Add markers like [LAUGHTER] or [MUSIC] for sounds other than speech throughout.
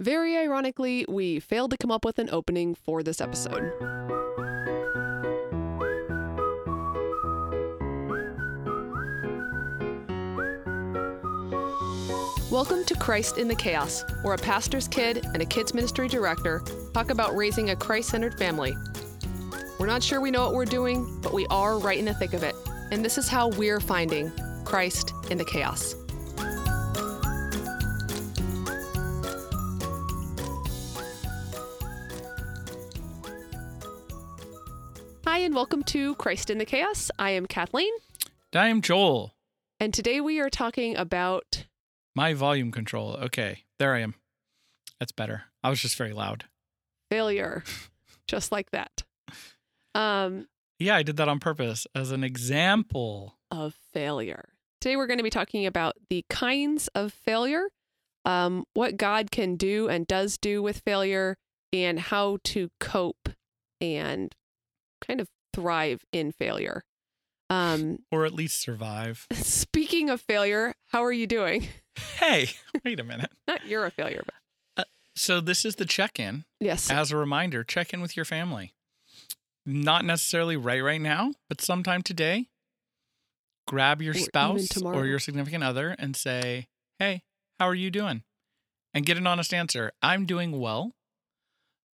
Very ironically, we failed to come up with an opening for this episode. Welcome to Christ in the Chaos, where a pastor's kid and a kids ministry director talk about raising a Christ centered family. We're not sure we know what we're doing, but we are right in the thick of it. And this is how we're finding Christ in the chaos. Hi, and welcome to Christ in the Chaos. I am Kathleen, I am Joel. and today we are talking about My volume control. Okay, there I am. That's better. I was just very loud. failure, [LAUGHS] just like that. Um, Yeah, I did that on purpose as an example. of failure. Today we're going to be talking about the kinds of failure, um, what God can do and does do with failure, and how to cope and kind of thrive in failure. Um, [LAUGHS] Or at least survive. [LAUGHS] speaking of failure, how are you doing? [LAUGHS] Hey, wait a minute. Not you're a failure, but So, this is the check in. yes, As a reminder, check in with your family. Not necessarily right right now, but sometime today. Grab your Or spouse or your significant other and say, Hey, how are you doing? And get an honest answer. I'm doing well.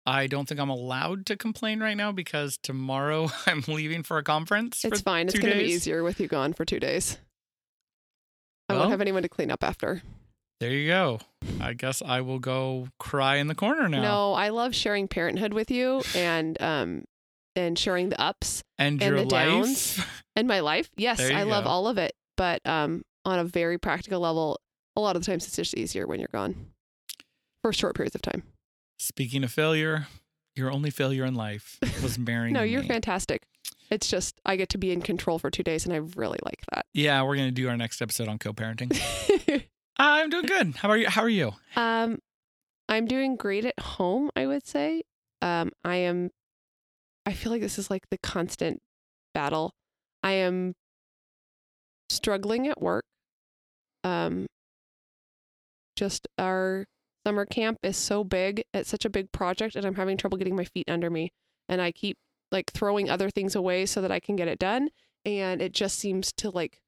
I don't think I'm allowed to complain right now because tomorrow [LAUGHS] I'm leaving for a conference. it's fine. It's going to be easier with you gone for two days. I Well- won't have anyone to clean up after. There you go. I guess I will go cry in the corner now. No, I love sharing parenthood with you [SIGHS] and um and sharing the ups and, and your the downs. life. [LAUGHS] and my life. Yes, I love all of it, but um on a very practical level, a lot of the times it's just easier when you're gone for short periods of time. Speaking of failure, your only failure in life was [LAUGHS] marrying No, you're me. fantastic. It's just I get to be in control for 2 days and I really like that. Yeah, we're gonna do our next episode on co-parenting. [LAUGHS] I'm doing good. How are you? How are you? um I'm doing great at home, I would say. Um I am I feel like this is like the constant battle. I am struggling at work. Um just our summer camp is so big. It's such a big project and I'm having trouble getting my feet under me. And I keep like throwing other things away so that I can get it done. And it just seems to like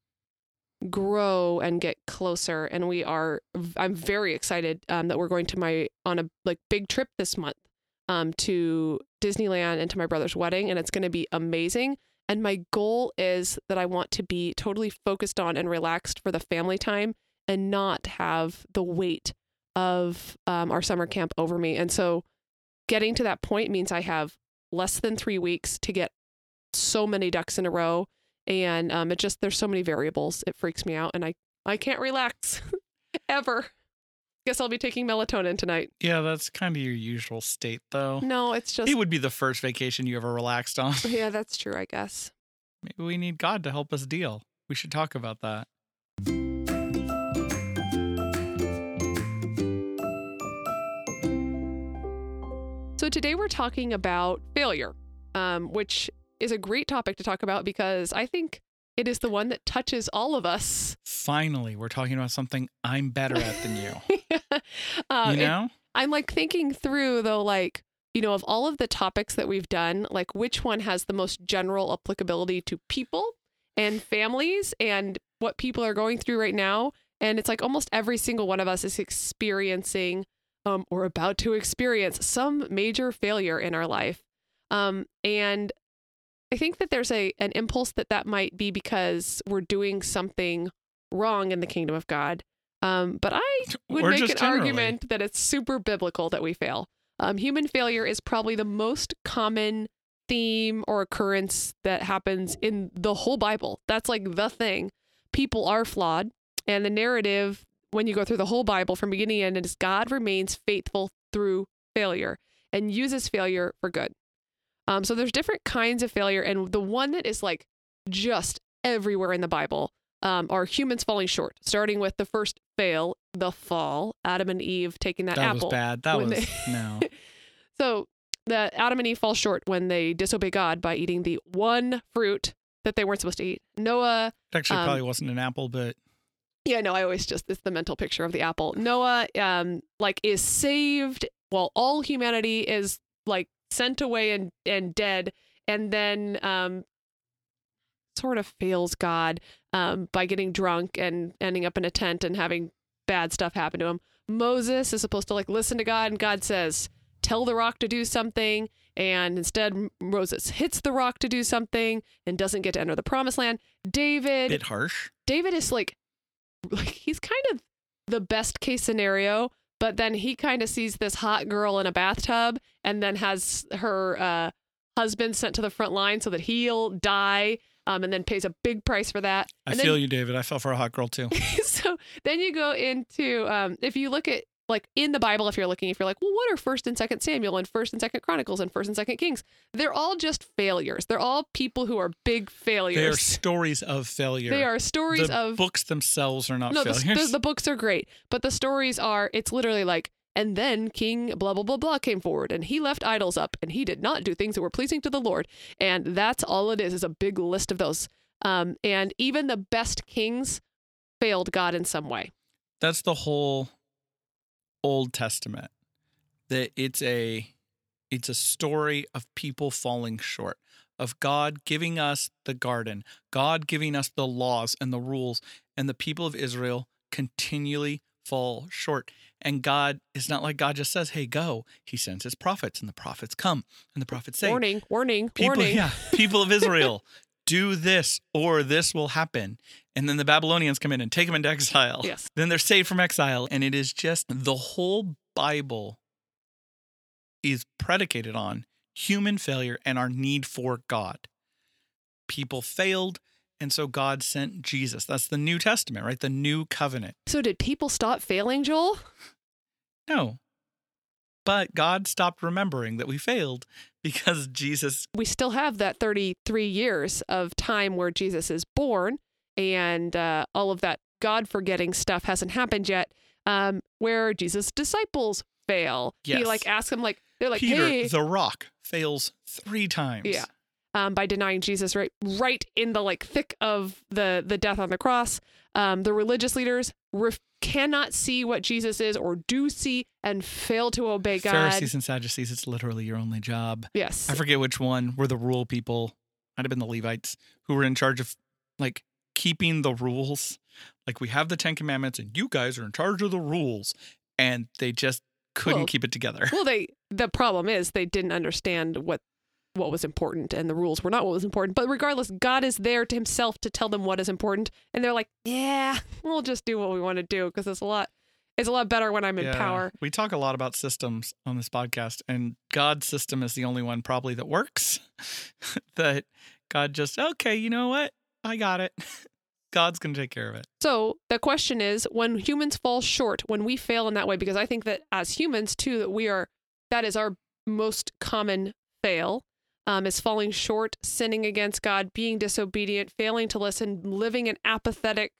grow and get closer. And we are, I'm very excited um, that we're going to my, on a like big trip this month um, to Disneyland and to my brother's wedding. And it's going to be amazing. And my goal is that I want to be totally focused on and relaxed for the family time and not have the weight of um, our summer camp over me. And so getting to that point means I have less than three weeks to get so many ducks in a row. And um, it just, there's so many variables. It freaks me out. And I, I can't relax [LAUGHS] ever. Guess I'll be taking melatonin tonight. Yeah, that's kind of your usual state, though. No, it's just, It would be the first vacation you ever relaxed on. [LAUGHS] yeah, [LAUGHS] that's true, I guess. Maybe we need God to help us deal. We should talk about that. So today we're talking about failure, um, which is a great topic to talk about because I think it is the one that touches all of us. Finally, we're talking about something I'm better at than you. [LAUGHS] uh, you know? I'm like thinking through though, like, you know, of all of the topics that we've done, like which one has the most general applicability to people and families and what people are going through right now. And it's like almost every single one of us is experiencing um, or about to experience some major failure in our life. Um, and I think that there's a an impulse that that might be because we're doing something wrong in the kingdom of God. Um, but I would Or make an generally. argument that it's super biblical that we fail. Um, human failure is probably the most common theme or occurrence that happens in the whole Bible. That's like the thing. People are flawed, and the narrative when you go through the whole Bible from beginning to end is God remains faithful through failure and uses failure for good. Um, so there's different kinds of failure, and the one that is like just everywhere in the Bible um, are humans falling short. Starting with the first fail, the fall, Adam and Eve taking that, That apple. That was bad. That was they- no. [LAUGHS] So the Adam and Eve fall short when they disobey God by eating the one fruit that they weren't supposed to eat. Noah, It actually Um, probably wasn't an apple, but Yeah, no, I always just it's the mental picture of the apple. Noah um like is saved while all humanity is like sent away and and dead and then um sort of fails God um by getting drunk and ending up in a tent and having bad stuff happen to him. Moses is supposed to like listen to God and God says, "Tell the rock to do something." And instead Moses hits the rock to do something and doesn't get to enter the promised land. David Bit harsh. David is like like he's kind of the best case scenario, but then he kind of sees this hot girl in a bathtub and then has her uh, husband sent to the front line so that he'll die um, and then pays a big price for that. I And then- feel you, David. I fell for a hot girl too. [LAUGHS] so then you go into um, if you look at like in the Bible, if you're looking, if you're like, well, what are First and Second Samuel and First and Second Chronicles and First and Second Kings? They're all just failures. They're all people who are big failures. They are stories of failure. They are stories the of books themselves are not no, the, failures. the, the books are great, but the stories are. It's literally like, and then King blah blah blah blah came forward, and he left idols up, and he did not do things that were pleasing to the Lord, and that's all it is. Is a big list of those. Um, and even the best kings failed God in some way. That's the whole Old Testament. That it's a it's a story of people falling short, of God giving us the garden, God giving us the laws and the rules, and the people of Israel continually fall short. And God is not like God just says, "Hey, go." He sends his prophets, and the prophets come, and the prophets say, warning, warning, people warning. yeah people of [LAUGHS] israel do this or this will happen and then the babylonians come in and take them into exile. Yes. then they're saved from exile and it is just the whole bible is predicated on human failure and our need for god. People failed and so god sent jesus. That's the new testament right? The new covenant. So did people stop failing, Joel? [LAUGHS] no. But god stopped remembering that we failed because [LAUGHS] jesus we still have that 33 years of time where Jesus is born and uh, all of that God forgetting stuff hasn't happened yet, um, where Jesus' disciples fail. He like asks them like, they're like, Peter, hey, the rock, fails three times. Yeah. um, by denying Jesus right right in the like thick of the the death on the cross. Um, the religious leaders ref- cannot see what Jesus is or do see and fail to obey God. Pharisees and Sadducees, it's literally your only job. yes. I forget which one were the rule people. Might have been the Levites who were in charge of like keeping the rules. Like we have the Ten Commandments and you guys are in charge of the rules. And they just couldn't Well, keep it together. well, they [LAUGHS] the problem is they didn't understand what what was important and the rules were not what was important. But regardless, God is there to himself to tell them what is important, and they're like, "Yeah, we'll just do what we want to do because it's a lot it's a lot better when I'm in Yeah. power." We talk a lot about systems on this podcast, and God's system is the only one probably that works. [LAUGHS] that God just, okay, you know what? I got it. [LAUGHS] God's going to take care of it. So the question is, when humans fall short, when we fail in that way, because I think that as humans too, that we are that is our most common fail. Um, is falling short, sinning against God, being disobedient, failing to listen, living an apathetic,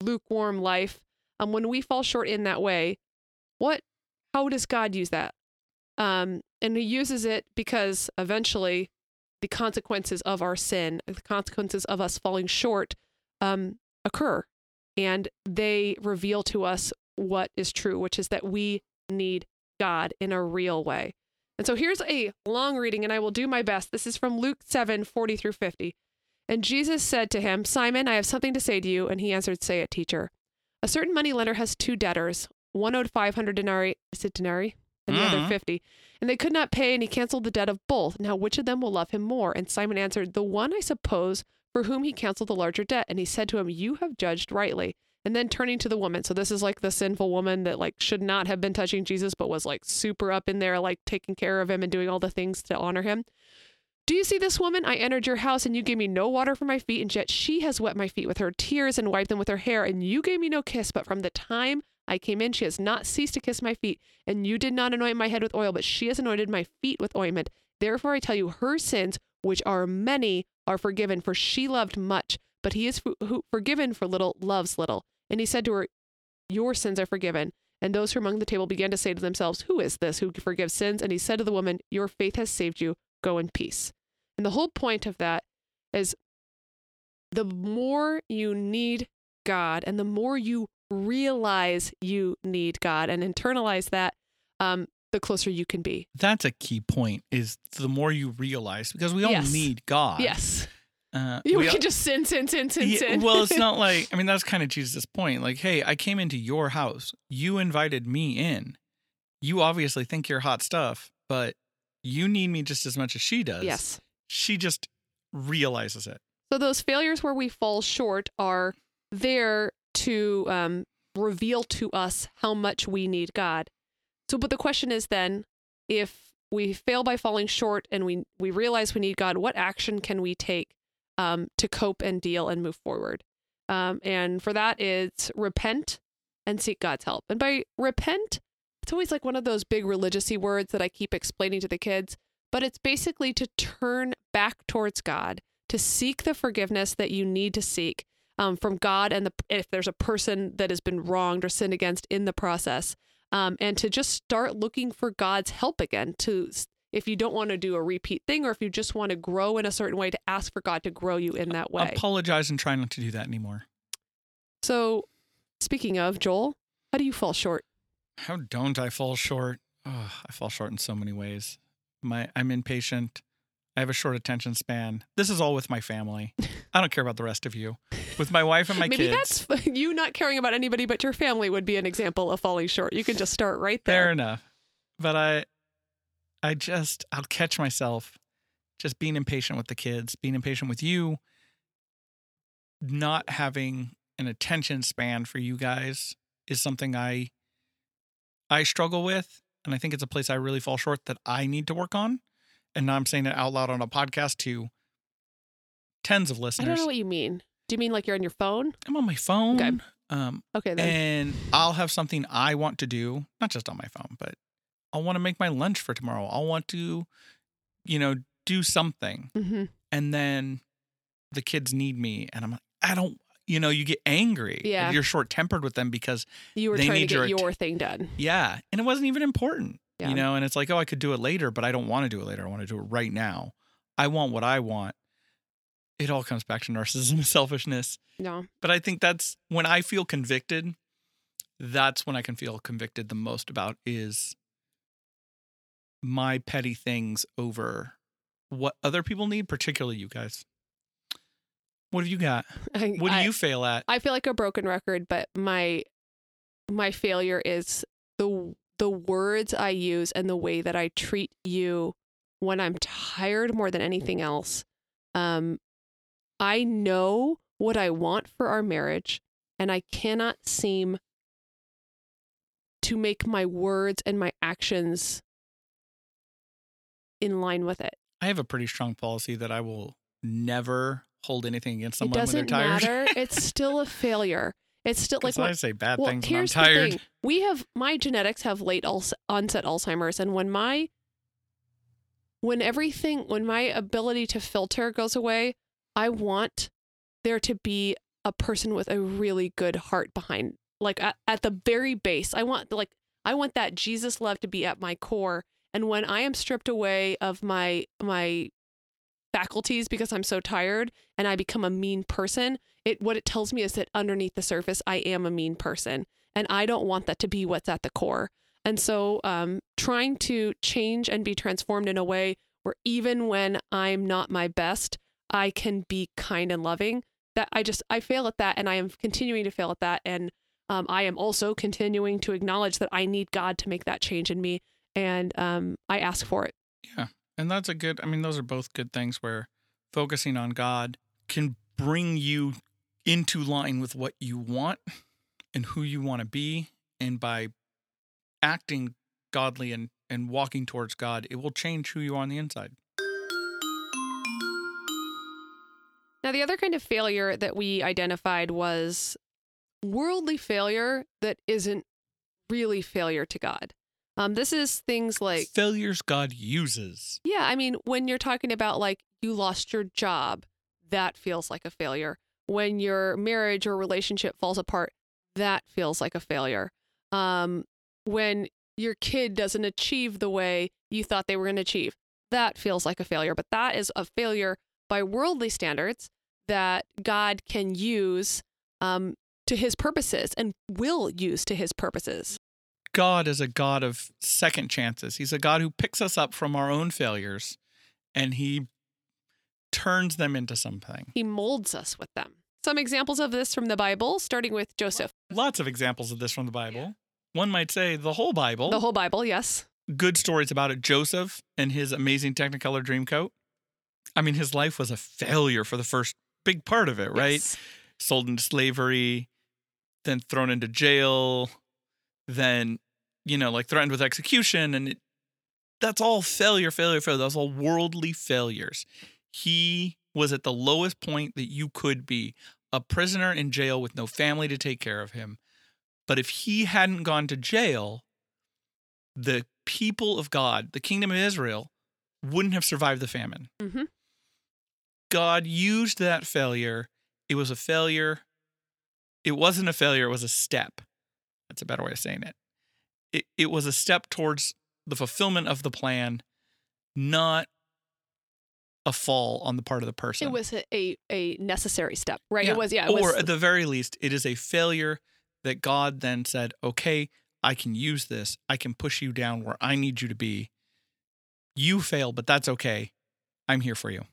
lukewarm life. Um, when we fall short in that way, what? How does God use that? Um, and He uses it because eventually, the consequences of our sin, the consequences of us falling short, um, occur, and they reveal to us what is true, which is that we need God in a real way. And so here's a long reading, and I will do my best. This is from Luke 7 40 through 50. And Jesus said to him, Simon, I have something to say to you. And he answered, Say it, teacher. A certain moneylender has two debtors. One owed 500 denarii, is it denarii? And the other Mhm. 50. And they could not pay, and he canceled the debt of both. Now, which of them will love him more? And Simon answered, The one, I suppose, for whom he canceled the larger debt. And he said to him, You have judged rightly. And then turning to the woman. So this is like the sinful woman that like should not have been touching Jesus, but was like super up in there, like taking care of him and doing all the things to honor him. Do you see this woman? I entered your house and you gave me no water for my feet, and yet she has wet my feet with her tears and wiped them with her hair, and you gave me no kiss. But from the time I came in, she has not ceased to kiss my feet, and you did not anoint my head with oil, but she has anointed my feet with ointment. Therefore I tell you, her sins, which are many, are forgiven, for she loved much, but he is who forgiven for little loves little. And he said to her, Your sins are forgiven. And those who were among the table began to say to themselves, Who is this who forgives sins? And he said to the woman, Your faith has saved you. Go in peace. And the whole point of that is the more you need God and the more you realize you need God and internalize that, um, the closer you can be. That's a key point is the more you realize because we all Yes. need God. Yes. Uh, You we can all- just sin, sin, sin, sin, Yeah, sin. well, it's not [LAUGHS] like I mean that's kind of Jesus' point. Like, hey, I came into your house. You invited me in. You obviously think you're hot stuff, but you need me just as much as she does. yes. She just realizes it. So those failures where we fall short are there to um, reveal to us how much we need God. So, but the question is then, if we fail by falling short and we we realize we need God, what action can we take um, to cope and deal and move forward? Um, and for that, it's repent and seek God's help. And by repent, it's always like one of those big religious words that I keep explaining to the kids, but it's basically to turn back towards God to seek the forgiveness that you need to seek um, from God and the, if there's a person that has been wronged or sinned against in the process, um, and to just start looking for God's help again. To if you don't want to do a repeat thing, or if you just want to grow in a certain way, to ask for God to grow you in that way. Apologize and try not to do that anymore. So, speaking of Joel, how do you fall short? How don't I fall short? Oh, I fall short in so many ways. My I'm impatient. I have a short attention span. This is all with my family. I don't care about the rest of you. With my wife and my Maybe kids. Maybe that's [LAUGHS] you not caring about anybody but your family would be an example of falling short. You can just start right there. Fair enough. But I I just I'll catch myself just being impatient with the kids, being impatient with you, not having an attention span for you guys is something I I struggle with. And I think it's a place I really fall short that I need to work on. And now I'm saying it out loud on a podcast to tens of listeners. I don't know what you mean. Do you mean like you're on your phone? I'm on my phone. Okay. Um, Okay, then. and I'll have something I want to do, not just on my phone, but I'll want to make my lunch for tomorrow. I'll want to, you know, do something. hmm And then the kids need me. And I'm like, I don't, you know, you get angry. Yeah. You're short tempered with them because, You were They trying to get your your, thing done. yeah. And it wasn't even important, Yeah. you know, and it's like, oh, I could do it later, but I don't want to do it later. I want to do it right now. I want what I want. It all comes back to narcissism and [LAUGHS] selfishness. No. But I think that's when I feel convicted, that's when I can feel convicted the most about is my petty things over what other people need, particularly you guys. What have you got? [LAUGHS] I, What do I- you fail at? I feel like a broken record, but my my failure is the the words I use and the way that I treat you when I'm tired more than anything else. Um, I know what I want for our marriage, and I cannot seem to make my words and my actions in line with it. I have a pretty strong policy that I will never hold anything against someone it when they're doesn't tired. matter. [LAUGHS] It's still a failure. It's still like I say bad well, things when I'm here's the thing. We have my genetics have late onset Alzheimer's, and when my when everything when my ability to filter goes away, I want there to be a person with a really good heart behind, like at, at the very base. I want like I want that Jesus love to be at my core. And when I am stripped away of my my faculties because I'm so tired and I become a mean person, it what it tells me is that underneath the surface I am a mean person and I don't want that to be what's at the core. And so um trying to change and be transformed in a way where even when I'm not my best, I can be kind and loving. That I just I fail at that and I am continuing to fail at that and um, I am also continuing to acknowledge that I need God to make that change in me and um, I ask for it. And that's a good, I mean, those are both good things where focusing on God can bring you into line with what you want and who you want to be. And by acting godly and, and walking towards God, it will change who you are on the inside. Now, the other kind of failure that we identified was worldly failure that isn't really failure to God. Um, this is things like, Failures God uses. yeah, I mean, when you're talking about like you lost your job, that feels like a failure. When your marriage or relationship falls apart, that feels like a failure. Um, when your kid doesn't achieve the way you thought they were going to achieve, that feels like a failure. But that is a failure by worldly standards that God can use um, to his purposes and will use to his purposes. God is a God of second chances. He's a God who picks us up from our own failures and he turns them into something. He molds us with them. Some examples of this from the Bible, starting with Joseph. Lots of examples of this from the Bible. One might say the whole Bible. The whole Bible, yes. Good stories about it. Joseph and his amazing Technicolor Dreamcoat. I mean, his life was a failure for the first big part of it, right? Yes. Sold into slavery, then thrown into jail, then, you know, like threatened with execution. And it, that's all failure, failure, failure. That's all worldly failures. He was at the lowest point that you could be a prisoner in jail with no family to take care of him. But if he hadn't gone to jail, the people of God, the kingdom of Israel, wouldn't have survived the famine. mm-hmm. God used that failure. It was a failure. It wasn't a failure, it was a step. That's a better way of saying it. It, it was a step towards the fulfillment of the plan, not a fall on the part of the person. It was a, a, necessary step, right? Yeah. It was, yeah. It or was, at the very least, it is a failure that God then said, okay, I can use this. I can push you down where I need you to be. You fail, but that's okay. I'm here for you.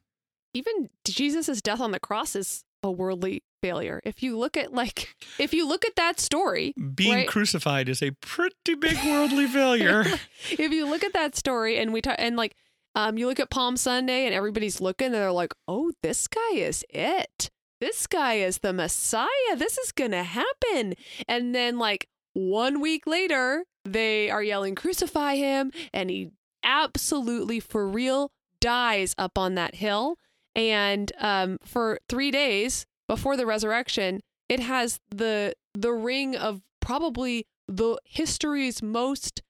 even Jesus' death on the cross is a worldly failure. If you look at like [LAUGHS] if you look at that story, Being Right. crucified is a pretty big worldly failure. [LAUGHS] if you look at that story and we talk and like um you look at Palm Sunday and everybody's looking and they're like, "Oh, this guy is it. This guy is the Messiah. This is going to happen." And then like 1 week later, they are yelling crucify him and he absolutely for real dies up on that hill and um for 3 days before the resurrection, it has the the ring of probably the history's most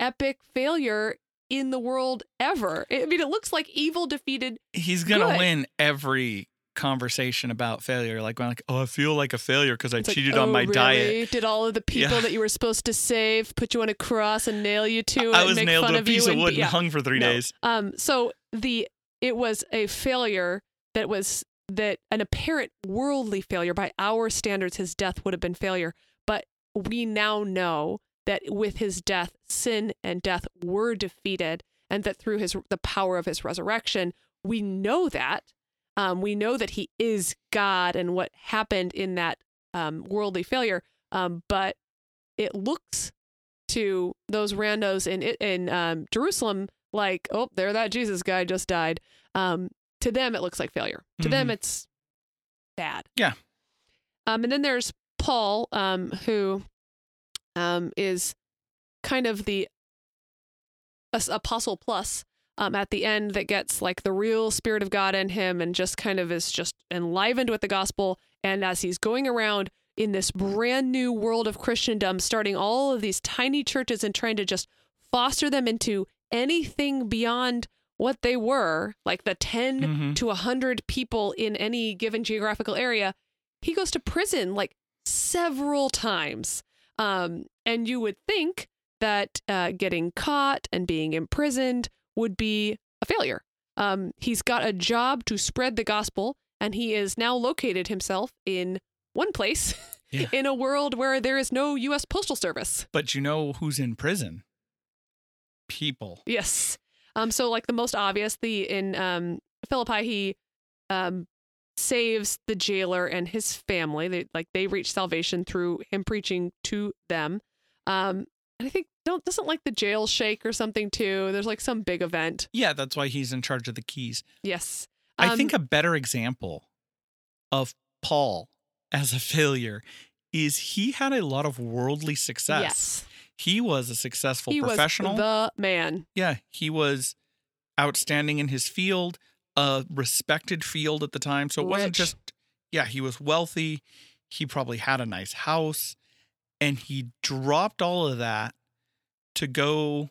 epic failure in the world ever. I mean, it looks like evil defeated. He's gonna Good. win every conversation about failure. Like when like, oh, I feel like a failure because I It's like, cheated on "Oh, my really? diet. Did all of the people Yeah. that you were supposed to save put you on a cross and nail you to it I and was make nailed fun to a of piece you of wood and yeah. hung for three No. days. Um, so the it was a failure that was that an apparent worldly failure by our standards. His death would have been failure, but we now know that with his death, sin and death were defeated, and that through his the power of his resurrection, we know that. Um, we know that he is God and what happened in that um, worldly failure. Um, but it looks to those randos in in um, Jerusalem like, oh, there that Jesus guy just died. Um, to them, it looks like failure. To them, Mhm. it's bad. Yeah. Um, and then there's Paul, um, who um, is kind of the apostle plus um, at the end that gets like the real spirit of God in him and just kind of is just enlivened with the gospel. And as he's going around in this brand new world of Christendom, starting all of these tiny churches and trying to just foster them into anything beyond what they were, like the 10 Mhm. to 100 people in any given geographical area, he goes to prison like several times. Um, and you would think that uh, getting caught and being imprisoned would be a failure. Um, he's got a job to spread the gospel, and he is now located himself in one place Yeah. [LAUGHS] in a world where there is no U.S. Postal Service. But you know who's in prison? People. Yes. Um. So like the most obvious, the in um Philippi, he um saves the jailer and his family. They like they reach salvation through him preaching to them. Um. And I think don't doesn't like the jail shake or something too. There's like some big event. Yeah, that's why he's in charge of the keys. Yes. I Um, think a better example of Paul as a failure is he had a lot of worldly success. Yes. He was a successful he professional. was the man. yeah, he was outstanding in his field, a respected field at the time. So it wasn't just, yeah, he was wealthy. He probably had a nice house. And he dropped all of that to go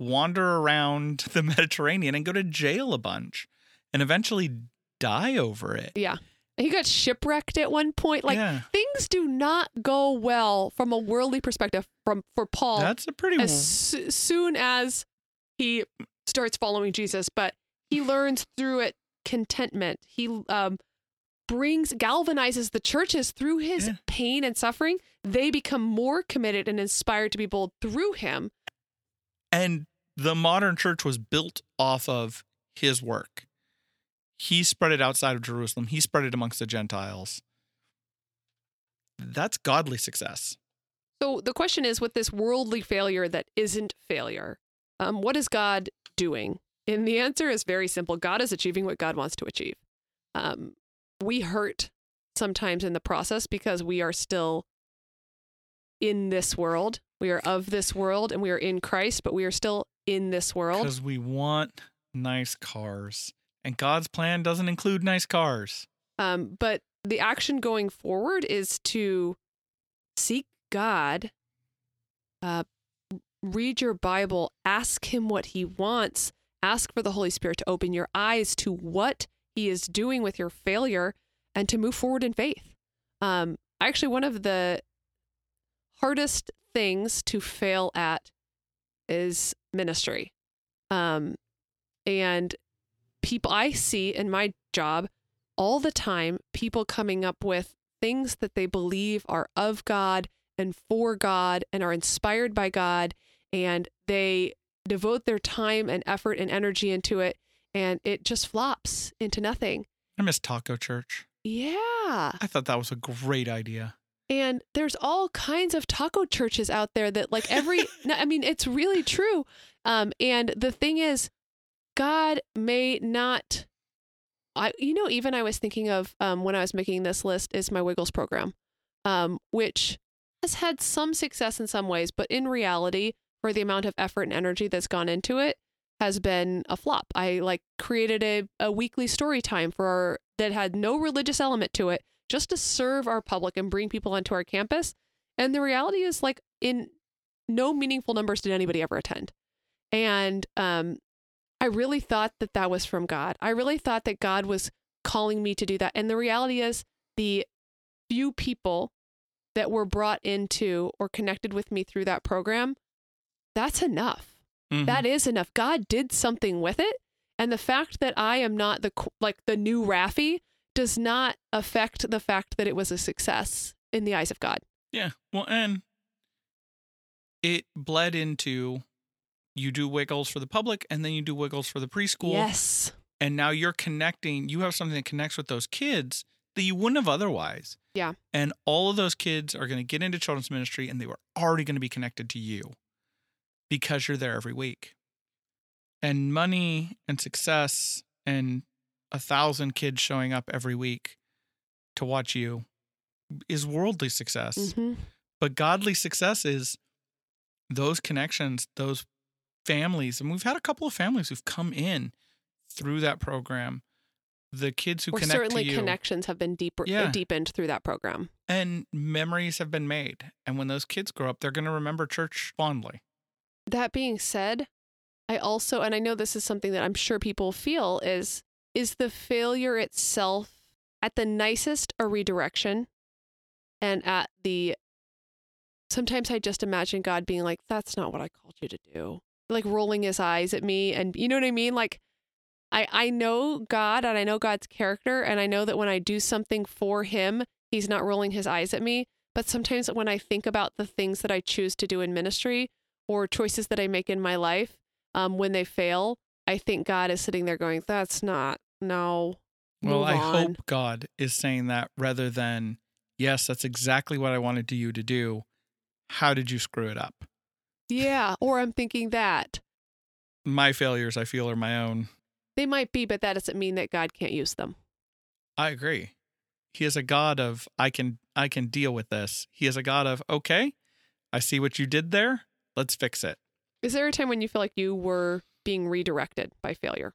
wander around [LAUGHS] the Mediterranean and go to jail a bunch and eventually die over it. Yeah. He got shipwrecked at one point. Like yeah, things do not go well from a worldly perspective from for Paul. that's a pretty. as soo- soon as he starts following Jesus, but he learns through it contentment. He um brings galvanizes the churches through his Yeah. pain and suffering. They become more committed and inspired to be bold through him. And the modern church was built off of his work. He spread it outside of Jerusalem, he spread it amongst the Gentiles. That's godly success. So the question is with this worldly failure that isn't failure, um, what is God doing? And the answer is very simple God is achieving what God wants to achieve. Um, we hurt sometimes in the process because we are still in this world. We are of this world and we are in Christ, but we are still in this world. Because we want nice cars. And God's plan doesn't include nice cars. Um, but the action going forward is to seek God, uh, read your Bible, ask Him what He wants, ask for the Holy Spirit to open your eyes to what He is doing with your failure, and to move forward in faith. Um, actually, one of the hardest things to fail at is ministry. Um, and people I see in my job all the time people coming up with things that they believe are of God and for God and are inspired by God and they devote their time and effort and energy into it and it just flops into nothing. I miss Taco Church. Yeah. I thought that was a great idea. And there's all kinds of taco churches out there that like every [LAUGHS] no, I mean it's really true. Um and the thing is God may not I you know even I was thinking of um when I was making this list is my Wiggles program. Um which has had some success in some ways, but in reality for the amount of effort and energy that's gone into it has been a flop. I like created a, a weekly story time for our that had no religious element to it just to serve our public and bring people onto our campus. And the reality is, like, in no meaningful numbers did anybody ever attend. And um, I really thought that that was from God. I really thought that God was calling me to do that. And the reality is, the few people that were brought into or connected with me through that program, that's enough. Mhm. That is enough. God did something with it. And the fact that I am not the like the new Raffi does not affect the fact that it was a success in the eyes of God. Yeah. Well, and it bled into you do Wiggles for the public and then you do Wiggles for the preschool. Yes. And now you're connecting, you have something that connects with those kids that you wouldn't have otherwise. Yeah. And all of those kids are going to get into children's ministry and they were already going to be connected to you because you're there every week. And money and success and a thousand kids showing up every week to watch you is worldly success. Mhm. But godly success is those connections, those families. And we've had a couple of families who've come in through that program. The kids who Or connect certainly to you connections have been deeper uh, Yeah. deepened through that program. and memories have been made. And when those kids grow up, they're going to remember church fondly. That being said, I also and I know this is something that I'm sure people feel is is the failure itself at the nicest a redirection and at the sometimes I just imagine God being like that's not what I called you to do. Like rolling his eyes at me and you know what I mean like I I know God and I know God's character and I know that when I do something for him, he's not rolling his eyes at me, but sometimes when I think about the things that I choose to do in ministry or choices that I make in my life, um, when they fail, I think God is sitting there going, "That's not no." Well, I on." hope God is saying that rather than, yes, that's exactly what I wanted you to do. How did you screw it up? Yeah, or I'm thinking that My failures, I feel, are my own. they might be, but that doesn't mean that God can't use them. I agree. He is a God of I can I can deal with this. He is a God of okay, I see what you did there. Let's fix it. Is there a time when you feel like you were being redirected by failure?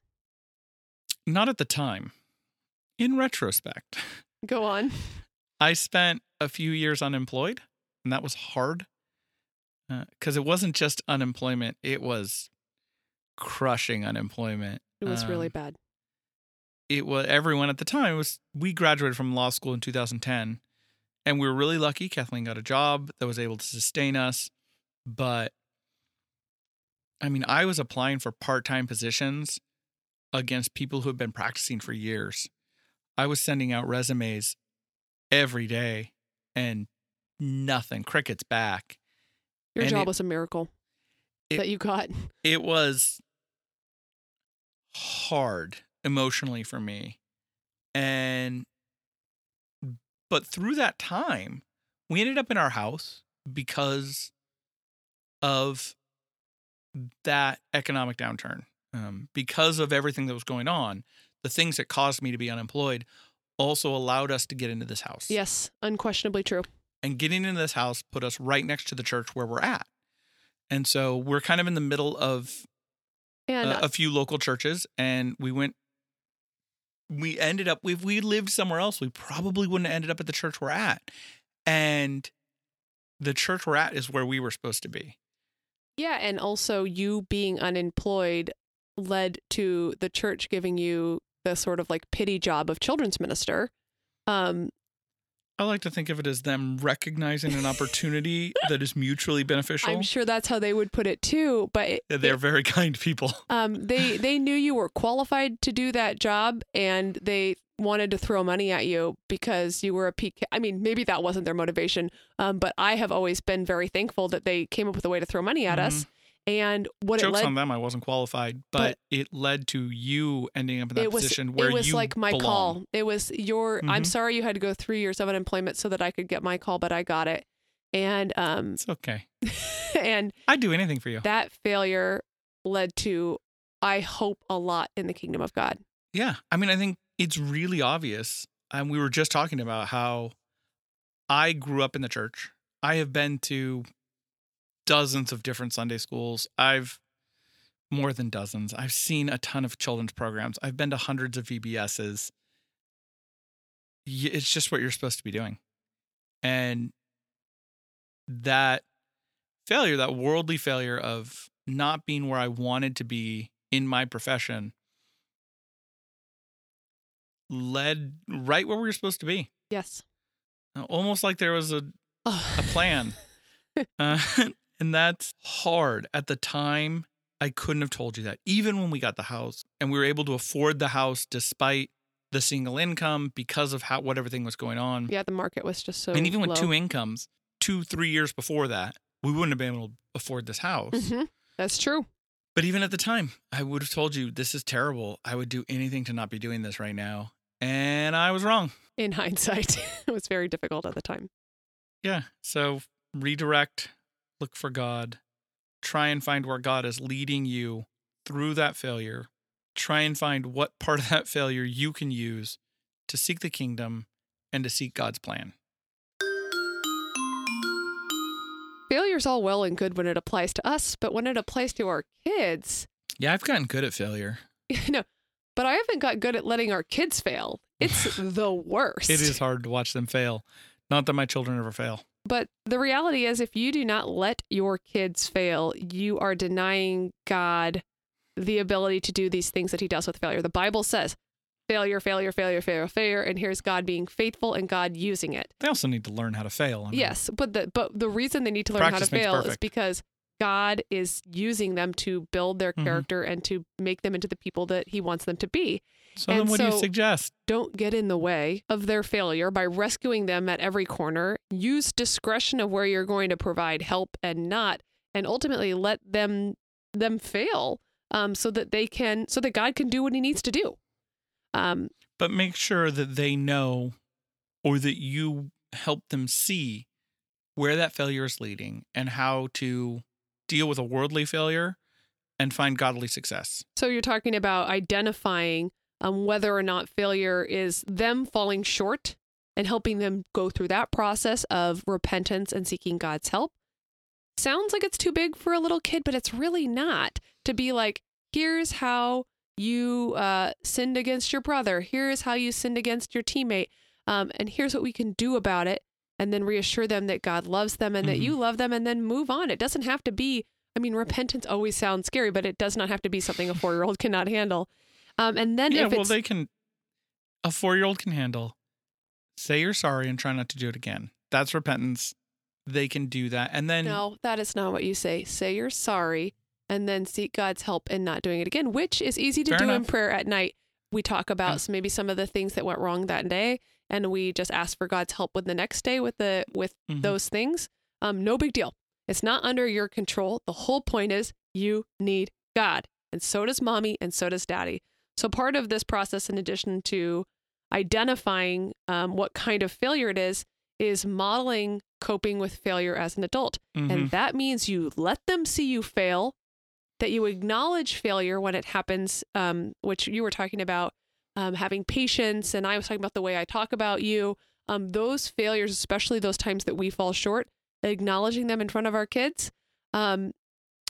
Not at the time. In retrospect, Go on. [LAUGHS] I spent a few years unemployed, and that was hard because it wasn't just unemployment; it was crushing unemployment. It was really Um, bad. it was everyone at the time was we graduated from law school in 2010 and we were really lucky kathleen got a job that was able to sustain us but i mean i was applying for part-time positions against people who had been practicing for years I was sending out resumes every day and nothing, crickets back. Your And job it- was a miracle it- that you got. It was hard emotionally for me. And, but through that time, we ended up in our house because of that economic downturn. Um, because of everything that was going on, the things that caused me to be unemployed also allowed us to get into this house. Yes, unquestionably true. And getting into this house put us right next to the church where we're at. And so we're kind of in the middle of And a, a few local churches and we went we ended up if we lived somewhere else we probably wouldn't have ended up at the church we're at. And the church we're at is where we were supposed to be. yeah, and also you being unemployed led to the church giving you the sort of like pity job of children's minister. Um, I like to think of it as them recognizing an opportunity [LAUGHS] that is mutually beneficial. I'm sure that's how they would put it too, but it, They're very [LAUGHS] kind people. um, they [LAUGHS] they knew you were qualified to do that job, and they wanted to throw money at you because you were a PK. I mean, maybe that wasn't their motivation, um, but I have always been very thankful that they came up with a way to throw money at us. And what it Jokes led on them, I wasn't qualified, but, But- it led to you ending up in that it was position where it was like my belong. call. It was your. I'm Mhm. sorry you had to go three years of unemployment so that I could get my call, but I got it. And um It's okay. [LAUGHS] and I'd do anything for you. that failure led to I hope a lot in the kingdom of God. Yeah. I mean, I think it's really obvious. And we were just talking about how I grew up in the church. I have been to dozens of different Sunday schools. I've more than dozens. I've seen a ton of children's programs. I've been to hundreds of VBSs. It's just what you're supposed to be doing. And that failure, that worldly failure of not being where I wanted to be in my profession, led right where we were supposed to be. Yes. Almost like there was a, Oh. a plan. [LAUGHS] uh, and that's hard. At the time, I couldn't have told you that. Even when we got the house and we were able to afford the house despite the single income because of how what everything was going on. yeah, the market was just so and even with low. two incomes, two, three years before that, we wouldn't have been able to afford this house. Mhm. That's true. But even at the time, I would have told you this is terrible. I would do anything to not be doing this right now. And I was wrong. In hindsight, [LAUGHS] it was very difficult at the time. Yeah. So redirect, look for God, try and find where God is leading you through that failure. Try and find what part of that failure you can use to seek the kingdom and to seek God's plan. Failure's all well and good when it applies to us, but when it applies to our kids, Yeah, I've gotten good at failure. [LAUGHS] you know, but I haven't got good at letting our kids fail. It's [LAUGHS] the worst. It is hard to watch them fail. Not that my children ever fail. But the reality is, if you do not let your kids fail, you are denying God the ability to do these things that He does with failure. The Bible says failure, failure, failure, failure, failure, and here's God being faithful and God using it. They also need to learn how to fail. I mean, Yes, but the but the reason they need to learn how to fail is because God is using them to build their Mhm. character and to make them into the people that He wants them to be. So then And what do you suggest? Don't get in the way of their failure by rescuing them at every corner. Use discretion of where you're going to provide help and not, and ultimately let them them fail um, so that they can so that God can do what He needs to do. Um, But make sure that they know or that you help them see where that failure is leading and how to deal with a worldly failure and find godly success. So you're talking about identifying um, whether or not failure is them falling short and helping them go through that process of repentance and seeking God's help. Sounds like it's too big for a little kid, but it's really not. To be like, here's how you uh, sinned against your brother. Here's how you sinned against your teammate. Um, and here's what we can do about it. And then reassure them that God loves them and that Mhm. you love them and then move on. It doesn't have to be I mean, repentance always sounds scary, but it does not have to be something a four year old cannot handle. Um, and then yeah, if well, they can, a four year old can handle, say you're sorry and try not to do it again. That's repentance. They can do that. And then, no, that is not what you say. Say you're sorry and then seek God's help in not doing it again, which is easy to Fair do in prayer at night. we talk about s- maybe some of the things that went wrong that day, and we just ask for God's help with the next day with the with Mhm. those things. Um, no big deal. It's not under your control. The whole point is you need God, and so does mommy, and so does daddy. So part of this process, in addition to identifying um, what kind of failure it is, is modeling coping with failure as an adult. Mhm. And that means you let them see you fail, that you acknowledge failure when it happens, um, which you were talking about, um, having patience. And I was talking about the way I talk about you. Um, those failures, especially those times that we fall short, acknowledging them in front of our kids um,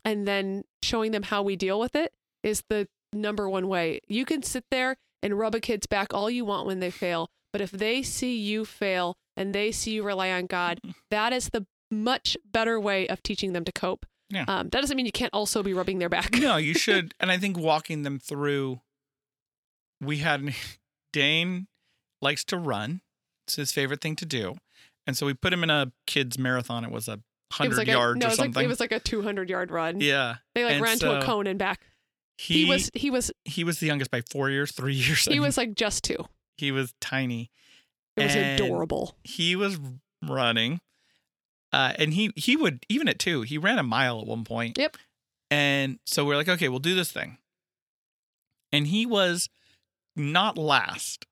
and then showing them how we deal with it is the number one way. You can sit there and rub a kid's back all you want when they fail. But if they see you fail and they see you rely on God, that is the much better way of teaching them to cope. Yeah. Um, that doesn't mean you can't also be rubbing their back. no, you [LAUGHS] should. And I think walking them through, we had [LAUGHS] Dane likes to run. It's his favorite thing to do. And so we put him in a kids marathon. It was a hundred like yards a, no, or it was like something. it was like a 200 yard run. yeah. They like and ran to a cone and back. He, He, was he was he was the youngest by four years, three [LAUGHS] years. I he was like just two. he was tiny. It was And- adorable. He was running. Uh, and he he would even at two, he ran a mile at one point. Yep. And so we're like, okay, we'll do this thing. And he was not last,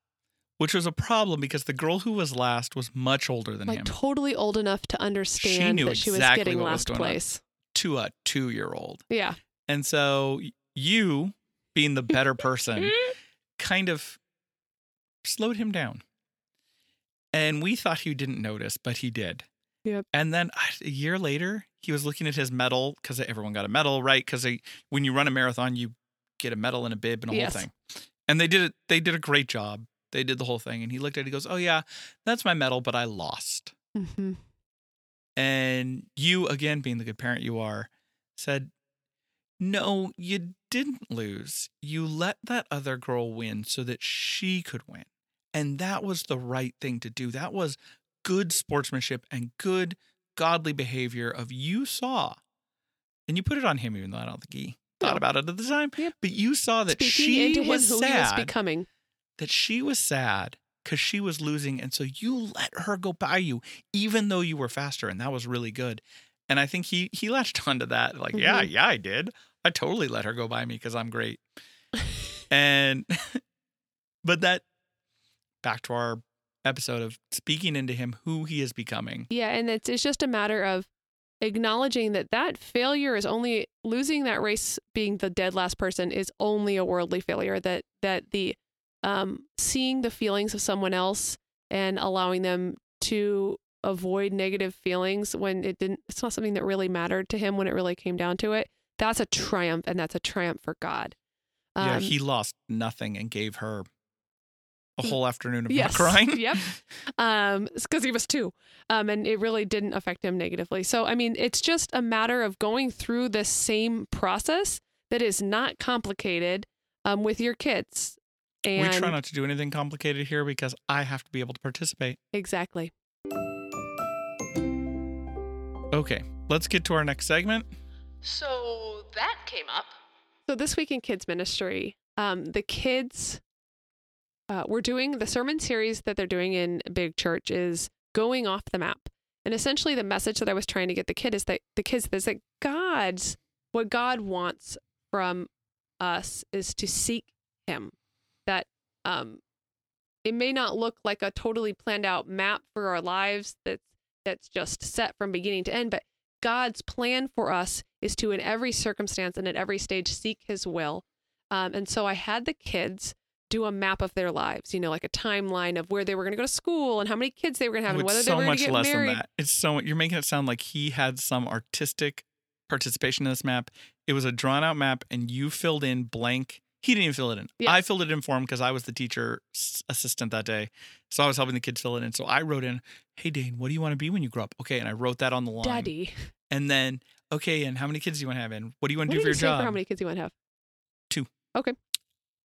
which was a problem because the girl who was last was much older than Like him totally old enough to understand she knew that she was exactly getting was last on. place. to a two year old. Yeah. And so you, being the better [LAUGHS] person, kind of slowed him down. And we thought he didn't notice, but he did. Yep. And then a year later, he was looking at his medal because everyone got a medal, right? Because when you run a marathon, you get a medal and a bib and a Yes. whole thing. And they did it. They did a great job. They did the whole thing. And he looked at it. He goes, "Oh yeah, that's my medal, but I lost." Mm-hmm. And you, again, being the good parent you are, said, No, you didn't lose. You let that other girl win so that she could win. And that was the right thing to do. That was good sportsmanship and good godly behavior of you saw. And you put it on him, even though I don't think he thought No. about it at the time. Yep. But you saw that Speaking she into was who he was sad becoming. that she was sad because she was losing. And so you let her go by you, even though you were faster. And that was really good. And I think he he latched [LAUGHS] onto that. Like, yeah, Mhm. yeah, I did. I totally let her go by me because I'm great. and [LAUGHS] but that back to our episode of speaking into him who he is becoming. Yeah, and it's it's just a matter of acknowledging that that failure is only losing that race being the dead last person is only a worldly failure that that the um seeing the feelings of someone else and allowing them to avoid negative feelings when it didn't it's not something that really mattered to him when it really came down to it that's a triumph and that's a triumph for god. Yeah, Um, he lost nothing and gave her a whole afternoon of yes crying. [LAUGHS] yep um because he was two um and it really didn't affect him negatively so i mean it's just a matter of going through this same process that is not complicated um with your kids and we try not to do anything complicated here because I have to be able to participate. exactly Okay, let's get to our next segment. so that came up so this week in kids ministry um the kids uh, we're doing the sermon series that they're doing in big church is going off the map. And essentially the message that i was trying to get the kid is that the kids is that god's what god wants from us is to seek him. That um it may not look like a totally planned out map for our lives that's that's just set from beginning to end but god's plan for us is to in every circumstance and at every stage seek his will. Um, and so i had the kids do a map of their lives you know like a timeline of where they were going to go to school and how many kids they were going to have Oh, and whether it's they so were going much to get less married than that. It's so you're making it sound like he had some artistic participation in this map. It was a drawn out map, and you filled in blank. He didn't even fill it in. Yeah. I filled it in for him because I was the teacher assistant that day, so I was helping the kids fill it in. So I wrote in, "Hey Dane, what do you want to be when you grow up?" Okay, and I wrote that on the line. daddy And then, okay, and how many kids do you want to have? And what do you want to do for you your job? for how many kids do you want to have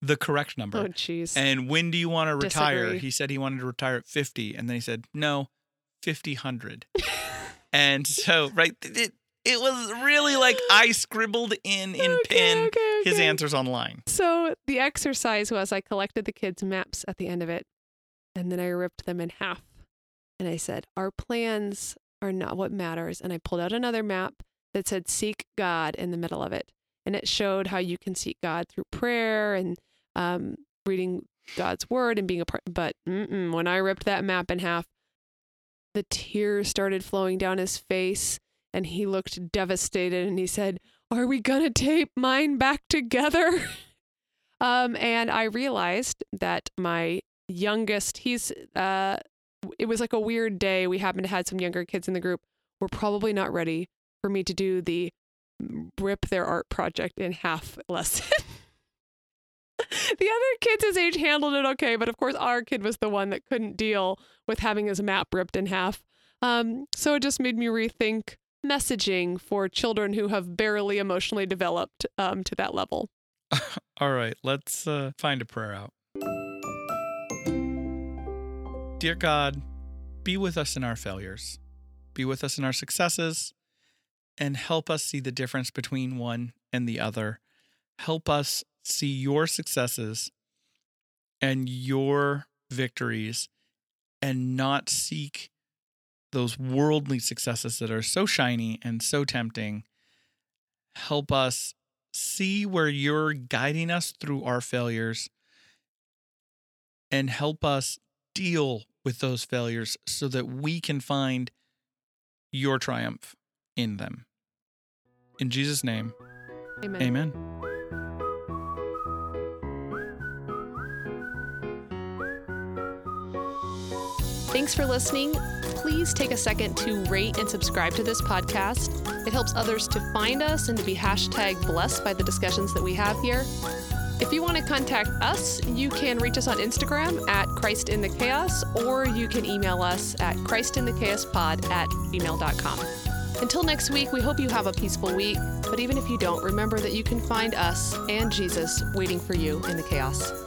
the correct number. oh jeez And when do you want to retire? Disagree. He said he wanted to retire at 50. And then he said, no, 50, 100. [LAUGHS] and so, right, it, It was really like [GASPS] I scribbled in in Okay, pen okay, his okay. answers online. So the exercise was I collected the kids' maps at the end of it, and then I ripped them in half. And I said, Our plans are not what matters. And I pulled out another map that said, Seek God in the middle of it. And it showed how you can seek God through prayer and um, reading God's word and being a part. But when I ripped that map in half, the tears started flowing down his face and he looked devastated and he said, Are we going to tape mine back together? [LAUGHS] um, and I realized that my youngest, he's, uh, it was like a weird day. We happened to have some younger kids in the group. We're probably not ready for me to do the rip their art project in half [LAUGHS] lesson. The other kids his age handled it okay, but of course our kid was the one that couldn't deal with having his map ripped in half. Um, so it just made me rethink messaging for children who have barely emotionally developed um, to that level. [LAUGHS] All right, let's uh, find a prayer out. Dear God, be with us in our failures, be with us in our successes, and help us see the difference between one and the other. Help us see your successes and your victories and not seek those worldly successes that are so shiny and so tempting. Help us see where you're guiding us through our failures and help us deal with those failures so that we can find your triumph in them. In Jesus' name, Amen. amen. Thanks for listening. Please take a second to rate and subscribe to this podcast. It helps others to find us and to be hashtag blessed by the discussions that we have here. If you want to contact us, you can reach us on Instagram at Christ in the Chaos, or you can email us at christinthechaospod at gmail.com. Until next week, we hope you have a peaceful week. But even if you don't, remember that you can find us and Jesus waiting for you in the chaos.